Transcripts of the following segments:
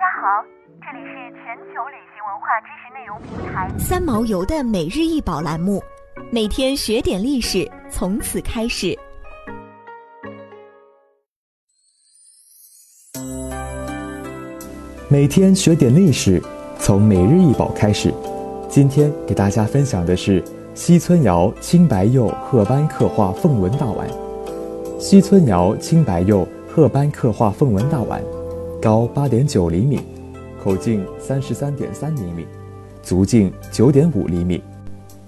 家好，这里是全球旅行文化知识内容平台三毛游的每日一宝栏目，每天学点历史，从此开始。每天学点历史，从每日一宝开始。今天给大家分享的是西村窑青白釉褐斑刻画凤纹大碗。西村窑青白釉褐斑刻画凤纹大碗，高八点九厘米，口径三十三点三厘米，足径九点五厘米。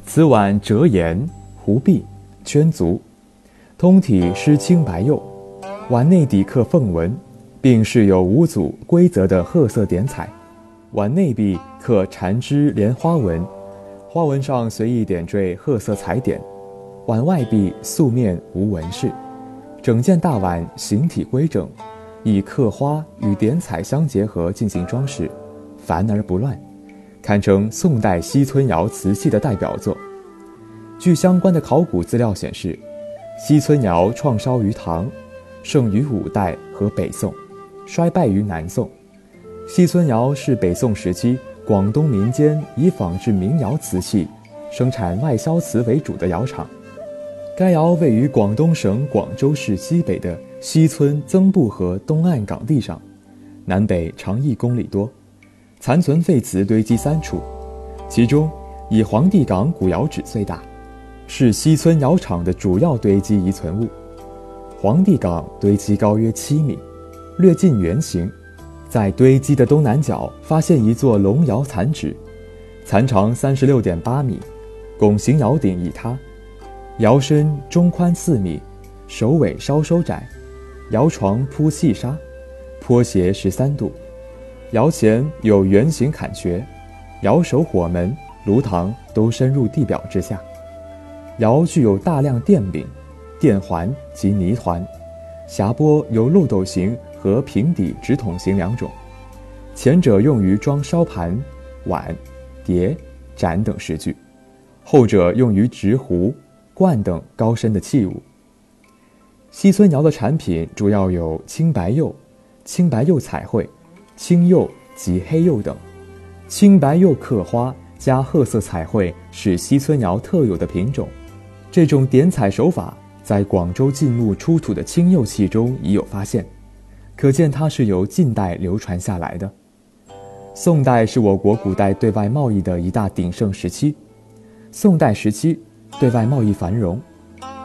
此碗折沿弧壁圈足，通体施青白釉，碗内底刻凤纹，并饰有五组规则的褐色点彩。碗内壁刻缠枝莲花纹，花纹上随意点缀褐色彩点。碗外壁素面无纹饰。整件大碗形体规整，以刻花与点彩相结合进行装饰，繁而不乱，堪称宋代西村窑瓷器的代表作。据相关的考古资料显示，西村窑创烧于唐，盛于五代和北宋，衰败于南宋。西村窑是北宋时期广东民间以仿制民窑瓷器、生产外销瓷为主的窑厂。该窑位于广东省广州市西北的西村曾布河东岸港地上，南北长一公里多，残存废瓷堆积三处，其中以黄帝岗古窑址最大，是西村窑厂的主要堆积遗存物。黄帝岗堆积高约七米，略近圆形，在堆积的东南角发现一座龙窑残址，残长三十六点八米，拱形窑顶已塌。窑身中宽四米，首尾稍收窄，窑床铺细沙，坡斜十三度，窑前有圆形坎穴，窑首火门、炉膛都深入地表之下。窑具有大量垫柄、垫环及泥环，匣钵有漏斗形和平底直筒形两种，前者用于装烧盘、碗、碟、盏等食具，后者用于执壶。罐等高深的器物。西村窑的产品主要有青白釉、青白釉彩绘、青釉及黑釉等。青白釉刻花加褐色彩绘是西村窑特有的品种。这种点彩手法在广州晋墓出土的青釉器中已有发现，可见它是由晋代流传下来的。宋代是我国古代对外贸易的一大鼎盛时期。宋代时期。对外贸易繁荣，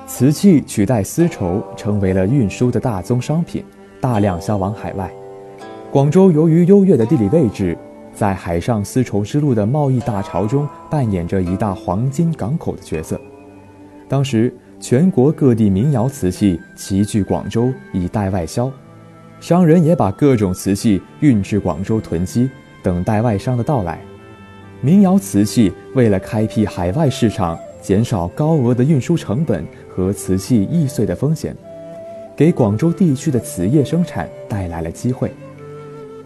瓷器取代丝绸成为了运输的大宗商品，大量销往海外。广州由于优越的地理位置，在海上丝绸之路的贸易大潮中扮演着一大黄金港口的角色。当时，全国各地民窑瓷器齐聚广州以待外销，商人也把各种瓷器运至广州囤积，等待外商的到来。民窑瓷器为了开辟海外市场。减少高额的运输成本和瓷器易碎的风险，给广州地区的瓷业生产带来了机会。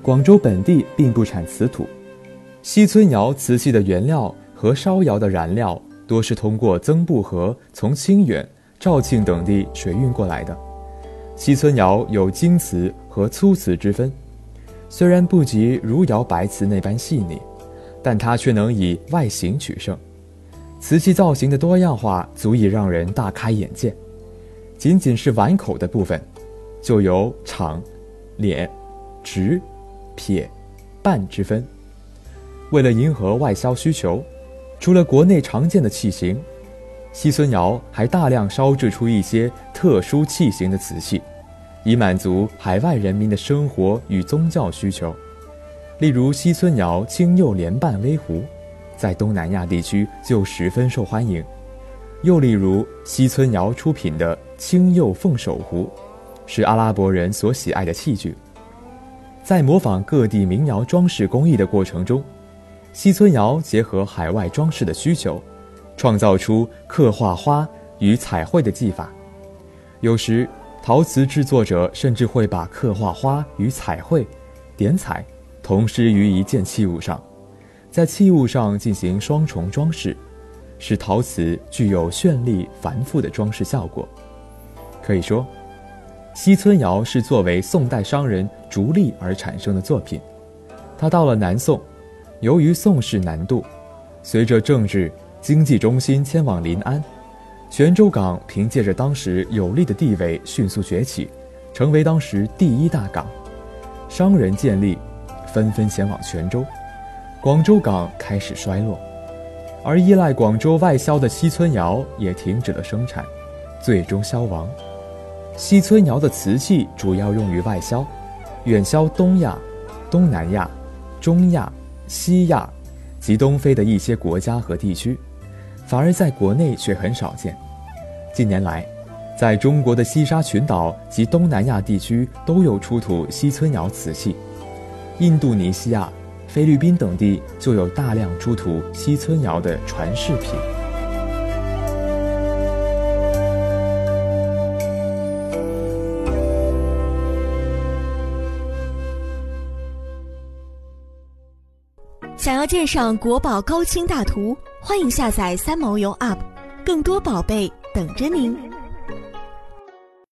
广州本地并不产瓷土，西村窑瓷器的原料和烧窑的燃料多是通过曾布河从清远、肇庆等地水运过来的。西村窑有精瓷和粗瓷之分，虽然不及汝窑白瓷那般细腻，但它却能以外形取胜。瓷器造型的多样化足以让人大开眼界，仅仅是碗口的部分，就有长、脸、直、撇、半之分。为了迎合外销需求，除了国内常见的器型，西村窑还大量烧制出一些特殊器型的瓷器，以满足海外人民的生活与宗教需求。例如西村窑青釉莲瓣微壶。在东南亚地区就十分受欢迎，又例如西村窑出品的青釉凤首壶，是阿拉伯人所喜爱的器具。在模仿各地民窑装饰工艺的过程中，西村窑结合海外装饰的需求，创造出刻画花与彩绘的技法。有时，陶瓷制作者甚至会把刻画花与彩绘、点彩同施于一件器物上。在器物上进行双重装饰，使陶瓷具有绚丽繁复的装饰效果。可以说，西村窑是作为宋代商人逐利而产生的作品，它到了南宋，由于宋室南渡，随着政治经济中心迁往临安，泉州港凭借着当时有利的地位迅速崛起，成为当时第一大港，商人建立，纷纷前往泉州，广州港开始衰落，而依赖广州外销的西村窑也停止了生产，最终消亡。西村窑的瓷器主要用于外销，远销东亚、东南亚。中亚、西亚及东非的一些国家和地区，反而在国内却很少见。近年来，在中国的西沙群岛及东南亚地区都有出土西村窑瓷器，印度尼西亚、菲律宾等地就有大量出土西村窑的传世品。想要鉴赏国宝高清大图，欢迎下载三毛游 App，更多宝贝等着您。